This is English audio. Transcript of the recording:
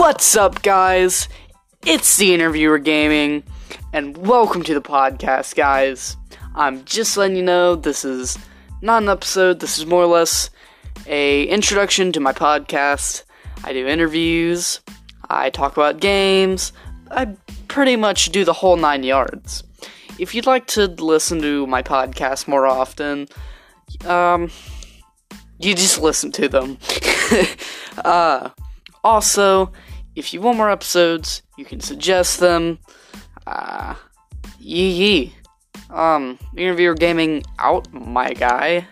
What's up, guys? It's the Interviewer Gaming, and welcome to the podcast, guys. I'm just letting you know this is not an episode. This is more or less a introduction to my podcast. I do interviews. I talk about games. I pretty much do the whole nine yards. If you'd like to listen to my podcast more often, um, you just listen to them. uh, also, if you want more episodes, you can suggest them. Uh, yee yee. Um, interviewer gaming out, my guy.